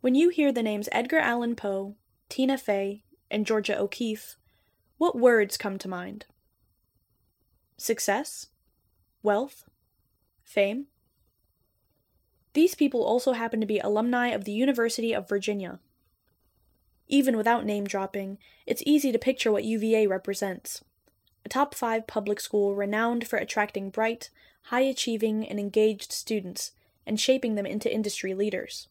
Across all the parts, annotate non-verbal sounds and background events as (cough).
When you hear the names Edgar Allan Poe, Tina Fey, and Georgia O'Keeffe, what words come to mind? Success? Wealth? Fame? These people also happen to be alumni of the University of Virginia. Even without name dropping, it's easy to picture what UVA represents a top five public school renowned for attracting bright, high achieving, and engaged students and shaping them into industry leaders.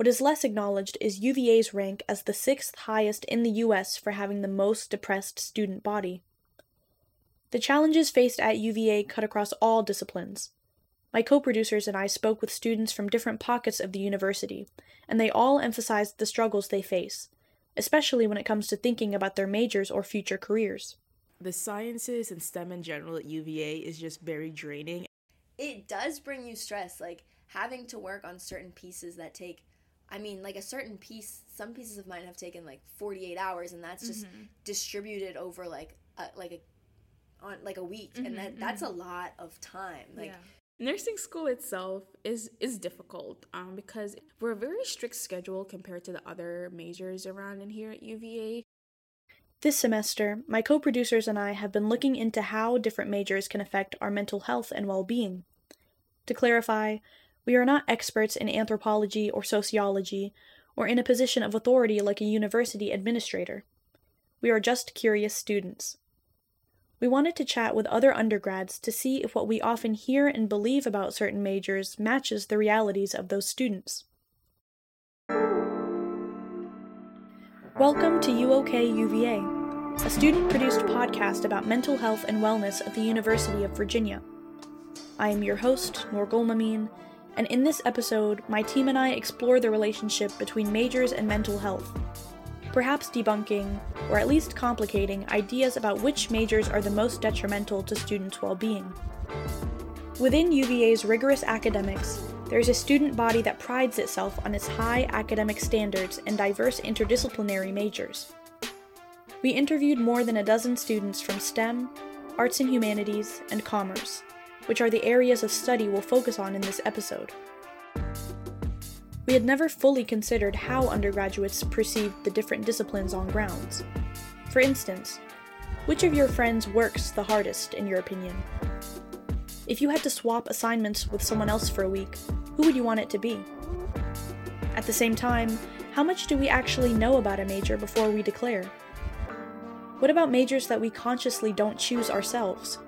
What is less acknowledged is UVA's rank as the sixth highest in the US for having the most depressed student body. The challenges faced at UVA cut across all disciplines. My co producers and I spoke with students from different pockets of the university, and they all emphasized the struggles they face, especially when it comes to thinking about their majors or future careers the sciences and STEM in general at UVA is just very draining. It does bring you stress, like having to work on certain pieces that take I mean, like a certain piece, some pieces of mine have taken like 48 hours and that's just mm-hmm. distributed over like a, like a on like a week mm-hmm, and that that's mm-hmm. a lot of time. Like yeah nursing school itself is is difficult um, because we're a very strict schedule compared to the other majors around in here at UVA. This semester, my co producers and I have been looking into how different majors can affect our mental health and well being. To clarify, we are not experts in anthropology or sociology, or in a position of authority like a university administrator. We are just curious students. We wanted to chat with other undergrads to see if what we often hear and believe about certain majors matches the realities of those students. Welcome to UOK UVA, a student produced podcast about mental health and wellness at the University of Virginia. I am your host, Nour Goulmamine, and in this episode, my team and I explore the relationship between majors and mental health, perhaps debunking, or at least complicating, ideas about which majors are the most detrimental to students' well being. Within UVA's rigorous academics, there is a student body that prides itself on its high academic standards and diverse interdisciplinary majors. We interviewed more than a dozen students from STEM, arts and humanities, and commerce, which are the areas of study we'll focus on in this episode. We had never fully considered how undergraduates perceived the different disciplines on grounds. For instance, which of your friends works the hardest, in your opinion? If you had to swap assignments with someone else for a week, who would you want it to be? At the same time, how much do we actually know about a major before we declare? What about majors that we consciously don't choose ourselves?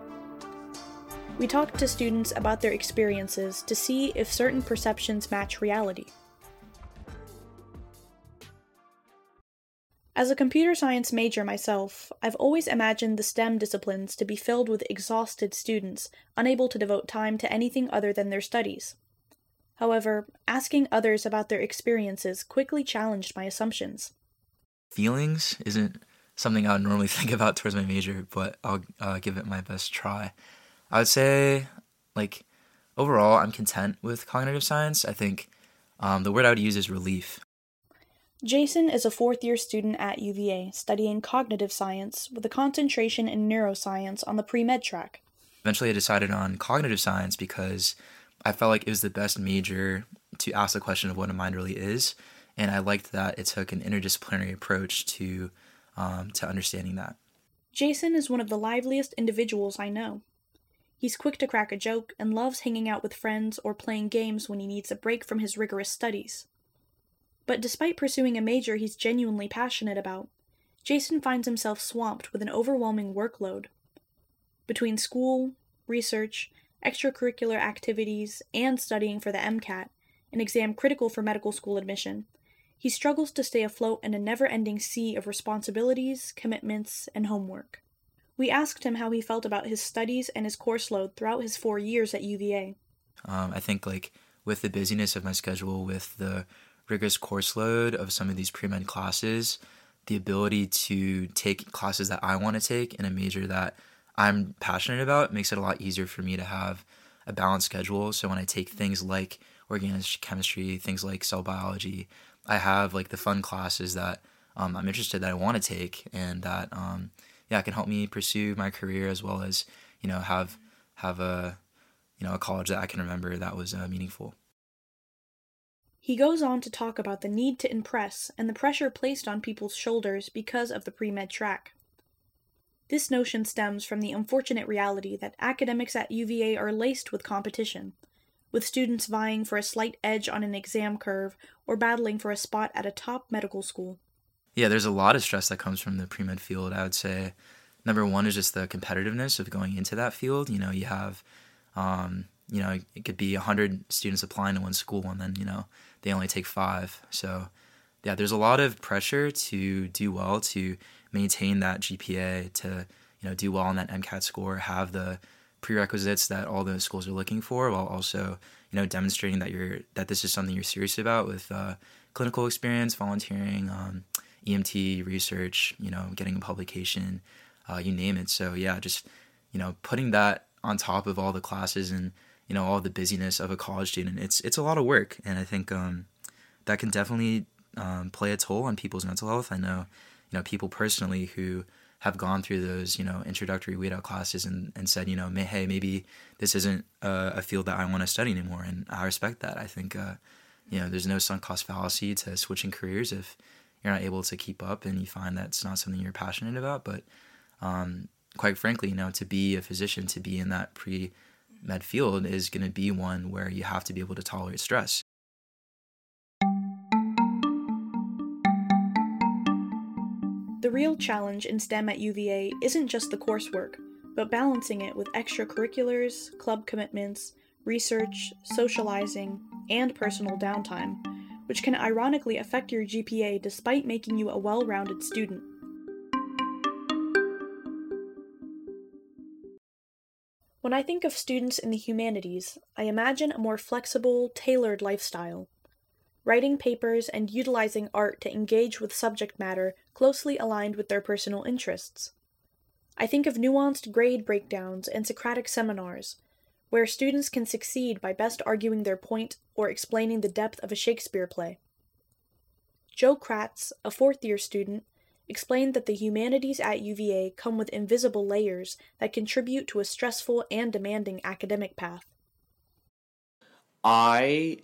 We talked to students about their experiences to see if certain perceptions match reality. As a computer science major myself, I've always imagined the STEM disciplines to be filled with exhausted students, unable to devote time to anything other than their studies. However, asking others about their experiences quickly challenged my assumptions. Feelings isn't something I would normally (laughs) think about towards my major, but I'll uh, give it my best try. I would say, like, overall, I'm content with cognitive science. I think um, the word I would use is relief. Jason is a fourth year student at UVA studying cognitive science with a concentration in neuroscience on the pre med track. Eventually, I decided on cognitive science because I felt like it was the best major to ask the question of what a mind really is. And I liked that it took an interdisciplinary approach to, um, to understanding that. Jason is one of the liveliest individuals I know. He's quick to crack a joke and loves hanging out with friends or playing games when he needs a break from his rigorous studies. But despite pursuing a major he's genuinely passionate about, Jason finds himself swamped with an overwhelming workload. Between school, research, extracurricular activities, and studying for the MCAT, an exam critical for medical school admission, he struggles to stay afloat in a never ending sea of responsibilities, commitments, and homework. We asked him how he felt about his studies and his course load throughout his four years at UVA. Um, I think, like, with the busyness of my schedule, with the rigorous course load of some of these pre-med classes, the ability to take classes that I want to take in a major that I'm passionate about makes it a lot easier for me to have a balanced schedule. So when I take things like organic chemistry, things like cell biology, I have like the fun classes that um, I'm interested that I want to take and that um, yeah can help me pursue my career as well as you know have have a you know a college that I can remember that was uh, meaningful. He goes on to talk about the need to impress and the pressure placed on people's shoulders because of the pre med track. This notion stems from the unfortunate reality that academics at UVA are laced with competition, with students vying for a slight edge on an exam curve or battling for a spot at a top medical school. Yeah, there's a lot of stress that comes from the pre med field. I would say number one is just the competitiveness of going into that field. You know, you have, um, you know, it could be 100 students applying to one school and then, you know, they only take five. So, yeah, there's a lot of pressure to do well, to maintain that GPA, to, you know, do well on that MCAT score, have the prerequisites that all the schools are looking for while also, you know, demonstrating that you're, that this is something you're serious about with uh, clinical experience, volunteering, um, EMT research, you know, getting a publication, uh, you name it. So yeah, just you know, putting that on top of all the classes and you know all the busyness of a college student, it's it's a lot of work, and I think um, that can definitely um, play a toll on people's mental health. I know, you know, people personally who have gone through those, you know, introductory weed out classes and, and said, you know, may, hey, maybe this isn't a, a field that I want to study anymore. And I respect that. I think, uh, you know, there's no sunk cost fallacy to switching careers if you're not able to keep up and you find that's not something you're passionate about. But um, quite frankly, you know, to be a physician, to be in that pre med field is going to be one where you have to be able to tolerate stress. The real challenge in STEM at UVA isn't just the coursework, but balancing it with extracurriculars, club commitments, research, socializing, and personal downtime which can ironically affect your GPA despite making you a well rounded student. When I think of students in the humanities, I imagine a more flexible, tailored lifestyle. Writing papers and utilizing art to engage with subject matter closely aligned with their personal interests. I think of nuanced grade breakdowns and Socratic seminars, where students can succeed by best arguing their point or explaining the depth of a Shakespeare play. Joe Kratz, a fourth year student, explained that the humanities at UVA come with invisible layers that contribute to a stressful and demanding academic path. I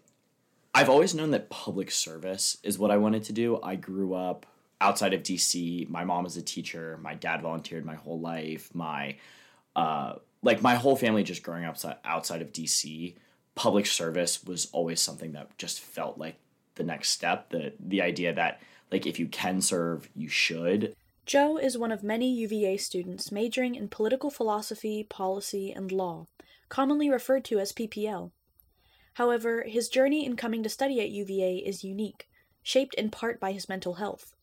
I've always known that public service is what I wanted to do. I grew up outside of DC. My mom was a teacher. My dad volunteered my whole life. My uh, like my whole family just growing up outside of DC, public service was always something that just felt like the next step. The the idea that like if you can serve, you should. Joe is one of many UVA students majoring in political philosophy, policy, and law, commonly referred to as PPL. However, his journey in coming to study at UVA is unique, shaped in part by his mental health.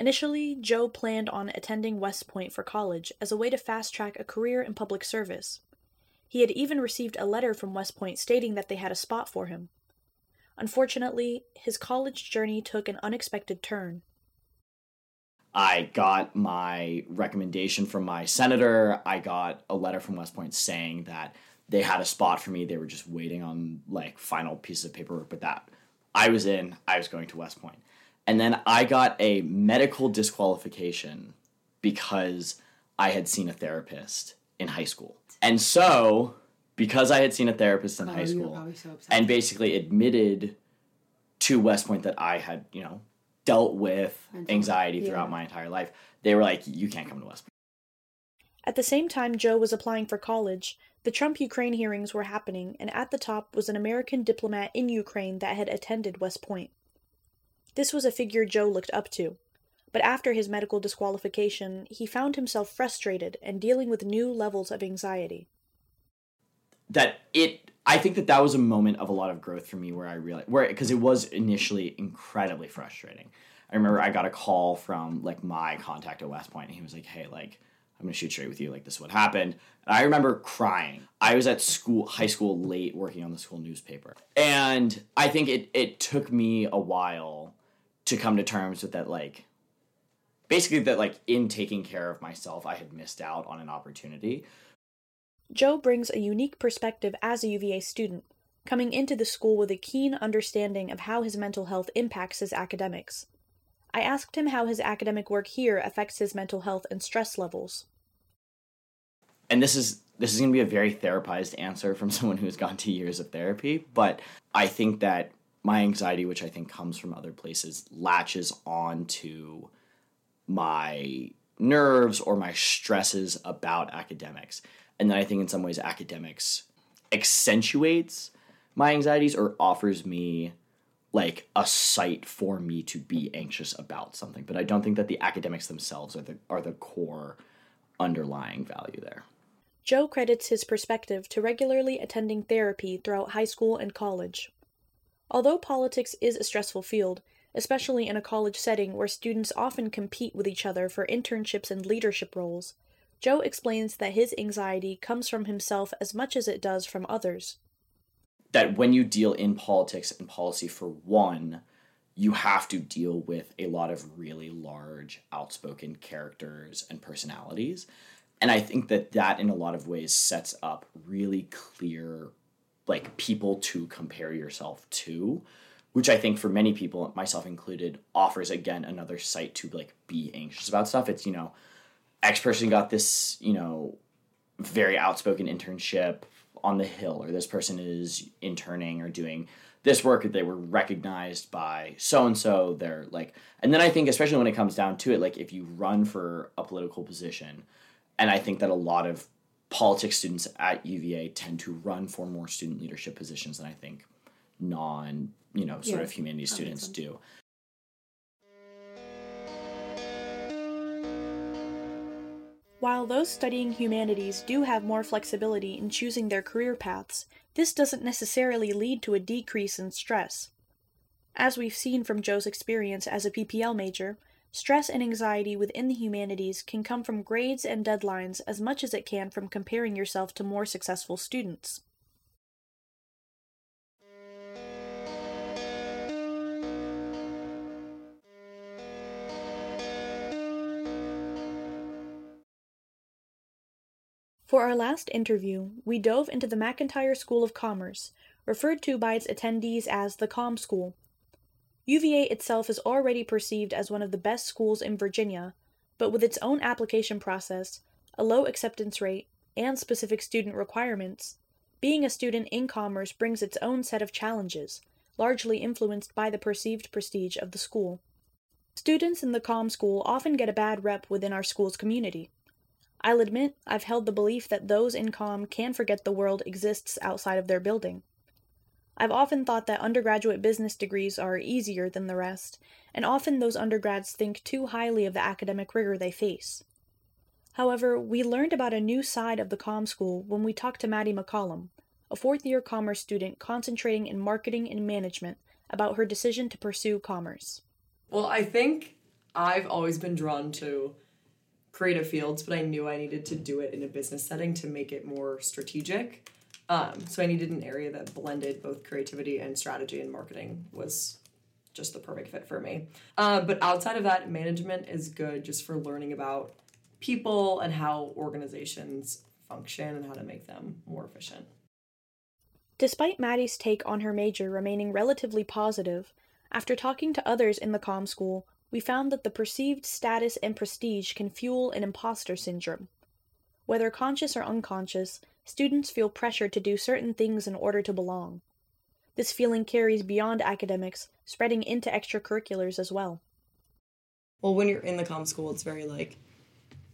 Initially, Joe planned on attending West Point for college as a way to fast track a career in public service. He had even received a letter from West Point stating that they had a spot for him. Unfortunately, his college journey took an unexpected turn. I got my recommendation from my senator. I got a letter from West Point saying that they had a spot for me. They were just waiting on like final pieces of paperwork, but that I was in, I was going to West Point. And then I got a medical disqualification because I had seen a therapist in high school. And so, because I had seen a therapist in oh, high school so and basically admitted to West Point that I had, you know, dealt with Mental. anxiety throughout yeah. my entire life, they were like, you can't come to West Point. At the same time Joe was applying for college, the Trump Ukraine hearings were happening, and at the top was an American diplomat in Ukraine that had attended West Point. This was a figure Joe looked up to. But after his medical disqualification, he found himself frustrated and dealing with new levels of anxiety. That it, I think that that was a moment of a lot of growth for me where I realized, where, because it was initially incredibly frustrating. I remember I got a call from like my contact at West Point, and he was like, hey, like, I'm gonna shoot straight with you. Like this is what happened. And I remember crying. I was at school, high school, late working on the school newspaper, and I think it it took me a while to come to terms with that like basically that like in taking care of myself i had missed out on an opportunity. Joe brings a unique perspective as a uva student coming into the school with a keen understanding of how his mental health impacts his academics. I asked him how his academic work here affects his mental health and stress levels. And this is this is going to be a very therapized answer from (laughs) someone who's gone to years of therapy but i think that my anxiety, which I think comes from other places, latches on to my nerves or my stresses about academics. And then I think in some ways academics accentuates my anxieties or offers me like a site for me to be anxious about something. But I don't think that the academics themselves are the are the core underlying value there. Joe credits his perspective to regularly attending therapy throughout high school and college. Although politics is a stressful field, especially in a college setting where students often compete with each other for internships and leadership roles, Joe explains that his anxiety comes from himself as much as it does from others. That when you deal in politics and policy for one, you have to deal with a lot of really large, outspoken characters and personalities. And I think that that in a lot of ways sets up really clear like people to compare yourself to which I think for many people, myself included, offers again another site to like be anxious about stuff. It's you know, X person got this you know, very outspoken internship on the hill, or this person is interning or doing this work they were recognized by so and so. They're like, and then I think especially when it comes down to it, like if you run for a political position, and I think that a lot of politics students at UVA tend to run for more student leadership positions than I think non you know sort Yeah, of humanities that students do. While those studying humanities do have more flexibility in choosing their career paths, this doesn't necessarily lead to a decrease in stress. As we've seen from Joe's experience as a PPL major, stress and anxiety within the humanities can come from grades and deadlines as much as it can from comparing yourself to more successful students. For our last interview, we dove into the McIntire School of Commerce, referred to by its attendees as the Com School. UVA itself is already perceived as one of the best schools in Virginia, but with its own application process, a low acceptance rate, and specific student requirements, being a student in commerce brings its own set of challenges, largely influenced by the perceived prestige of the school. Students in the Com School often get a bad rep within our school's community. I'll admit I've held the belief that those in com can forget the world exists outside of their building. I've often thought that undergraduate business degrees are easier than the rest, and often those undergrads think too highly of the academic rigor they face. However, we learned about a new side of the com school when we talked to Maddie McCollum, a fourth year commerce student concentrating in marketing and management, about her decision to pursue commerce. Well, I think I've always been drawn to creative fields, but I knew I needed to do it in a business setting to make it more strategic. Um, so I needed an area that blended both creativity and strategy, and marketing was just the perfect fit for me. Uh, but outside of that, management is good just for learning about people and how organizations function and how to make them more efficient. Despite Maddie's take on her major remaining relatively positive, after talking to others in the com school, we found that the perceived status and prestige can fuel an imposter syndrome. Whether conscious or unconscious, students feel pressure to do certain things in order to belong. This feeling carries beyond academics, spreading into extracurriculars as well. Well, when you're in the com school, it's very like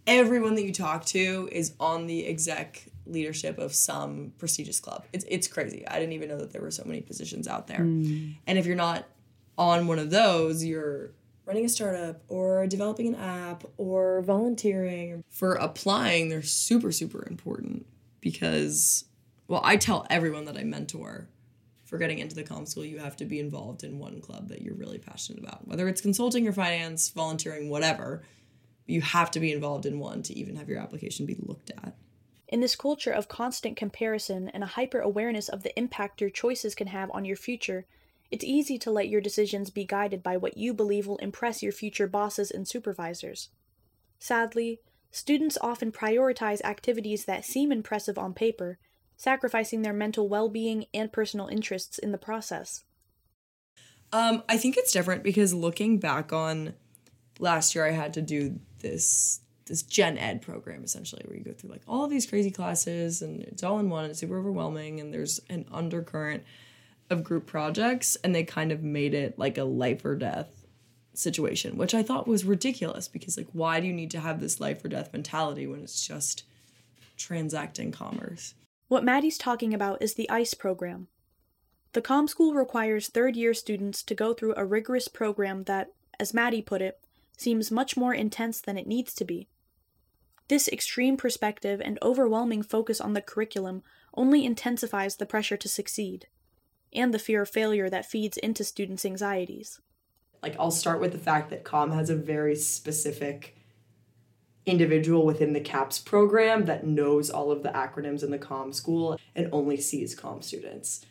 everyone that you talk to is on the exec leadership of some prestigious club. It's it's crazy. I didn't even know that there were so many positions out there. Mm. And if you're not on one of those, you're running a startup or developing an app or volunteering. For applying, they're super super important because well, I tell everyone that I mentor for getting into the com school, you have to be involved in one club that you're really passionate about. Whether it's consulting or finance, volunteering, whatever, you have to be involved in one to even have your application be looked at. In this culture of constant comparison and a hyper awareness of the impact your choices can have on your future, it's easy to let your decisions be guided by what you believe will impress your future bosses and supervisors. Sadly, students often prioritize activities that seem impressive on paper, sacrificing their mental well being and personal interests in the process. Um, I think it's different because looking back on last year, I had to do this this gen ed program essentially where you go through like all of these crazy classes and it's all in one and it's super overwhelming and there's an undercurrent of group projects and they kind of made it like a life or death situation, which I thought was ridiculous because like why do you need to have this life or death mentality when it's just transacting commerce? What Maddie's talking about is the ICE program. The Com School requires third year students to go through a rigorous program that, as Maddie put it, seems much more intense than it needs to be. This extreme perspective and overwhelming focus on the curriculum only intensifies the pressure to succeed, and the fear of failure that feeds into students' anxieties. Like, I'll start with the fact that COM has a very specific individual within the CAPS program that knows all of the acronyms in the COM school and only sees COM students.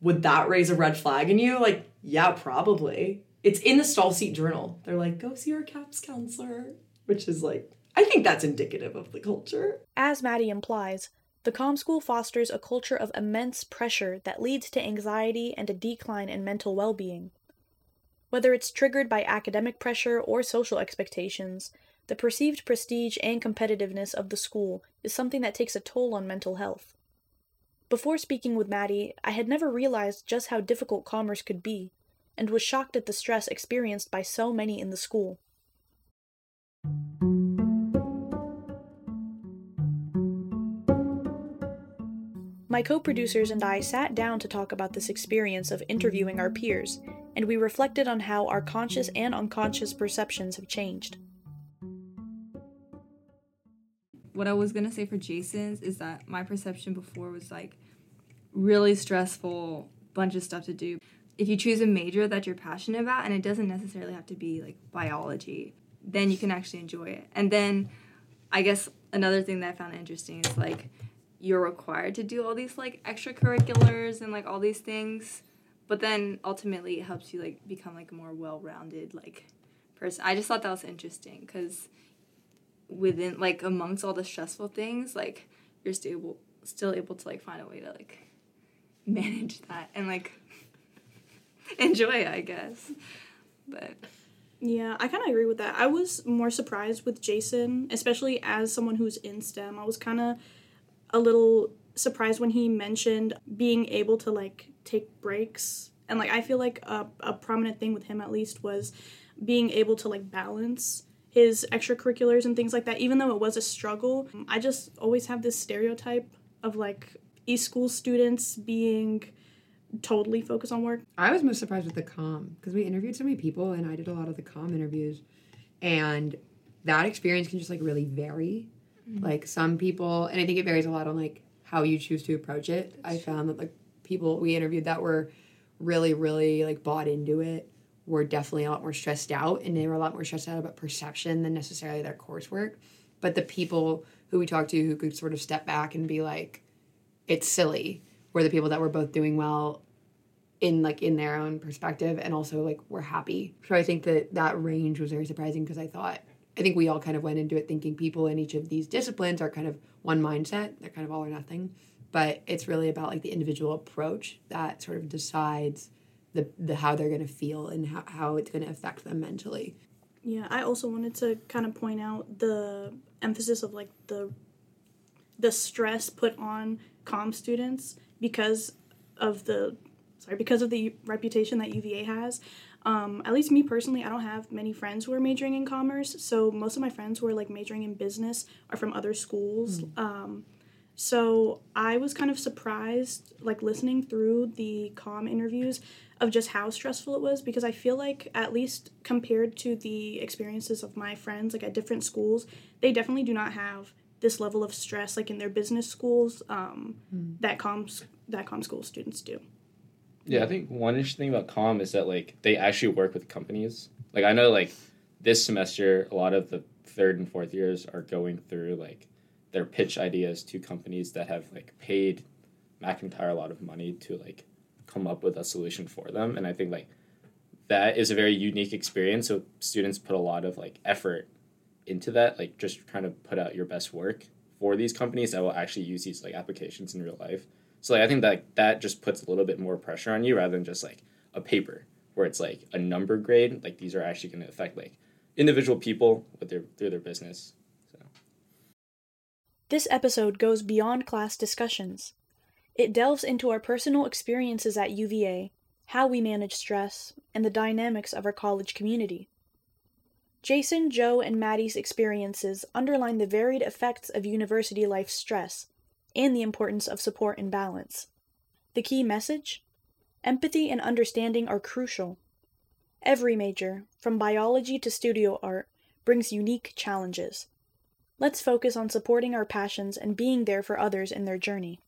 Would that raise a red flag in you? Like, yeah, probably. It's in the stall seat journal. They're like, go see our CAPS counselor, which is like, I think that's indicative of the culture. As Maddie implies, the Com School fosters a culture of immense pressure that leads to anxiety and a decline in mental well being. Whether it's triggered by academic pressure or social expectations, the perceived prestige and competitiveness of the school is something that takes a toll on mental health. Before speaking with Maddie, I had never realized just how difficult commerce could be, and was shocked at the stress experienced by so many in the school. My co producers and I sat down to talk about this experience of interviewing our peers, and we reflected on how our conscious and unconscious perceptions have changed. What I was gonna say for Jason's is that my perception before was like really stressful, bunch of stuff to do. If you choose a major that you're passionate about, and it doesn't necessarily have to be like biology, then you can actually enjoy it. And then I guess another thing that I found interesting is like you're required to do all these like extracurriculars and like all these things but then ultimately it helps you like become like a more well-rounded like person i just thought that was interesting because within like amongst all the stressful things like you're still able, still able to like find a way to like manage that and like (laughs) enjoy it i guess but yeah, I kind of agree with that. I was more surprised with Jason, especially as someone who's in STEM. I was kind of a little surprised when he mentioned being able to like take breaks. And like i feel like a, a prominent thing with him at least was being able to like balance his extracurriculars and things like that even though it was a struggle. I just always have this stereotype of like E-school students being totally focused on work. I was most surprised with the com because we interviewed so many people and i did a lot of the com interviews. And that experience can just like really vary. Mm-hmm. Like some people, and I think it varies a lot on like how you choose to approach it. I found that like people we interviewed that were really, really like bought into it were definitely a lot more stressed out, and they were a lot more stressed out about perception than necessarily their coursework. But the people who we talked to who could sort of step back and be like, "It's silly," were the people that were both doing well in like in their own perspective and also like were happy. So I think that that range was very surprising because I thought I think we all kind of went into it thinking people in each of these disciplines are kind of one mindset. They're kind of all or nothing. But it's really about like the individual approach that sort of decides the, the how they're going to feel and how, how it's going to affect them mentally. Yeah, I also wanted to kind of point out the emphasis of like the the stress put on com students because of the sorry because of the reputation that UVA has um, at least me personally, I don't have many friends who are majoring in commerce. So most of my friends who are like majoring in business are from other schools. Mm. Um, so I was kind of surprised, like listening through the com interviews, of just how stressful it was because I feel like at least compared to the experiences of my friends, like at different schools, they definitely do not have this level of stress like in their business schools um, mm. that com that com school students do. Yeah, I think one interesting thing about Com is that like they actually work with companies. Like I know like this semester a lot of the third and fourth years are going through like their pitch ideas to companies that have like paid McIntire a lot of money to like come up with a solution for them. And I think like that is a very unique experience. So students put a lot of like effort into that, like just trying to put out your best work for these companies that will actually use these like applications in real life. So like I think that that just puts a little bit more pressure on you rather than just like a paper where it's like a number grade. Like these are actually going to affect like individual people with their through their business. This episode goes beyond class discussions. It delves into our personal experiences at UVA, how we manage stress, and the dynamics of our college community. Jason, Joe, and Maddie's experiences underline the varied effects of university life stress and the importance of support and balance. The key message? Empathy and understanding are crucial. Every major, from biology to studio art, brings unique challenges. Let's focus on supporting our passions and being there for others in their journey.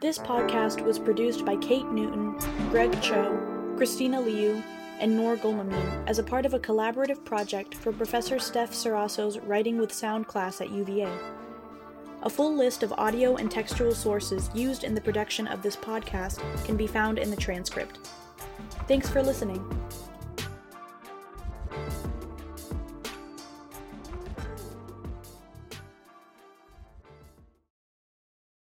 This podcast was produced by Kate Newton, Greg Cho, Christina Liu, and Nour Goulmamine as a part of a collaborative project for Professor Steph Ceraso's Writing with Sound class at UVA. A full list of audio and textual sources used in the production of this podcast can be found in the transcript. Thanks for listening.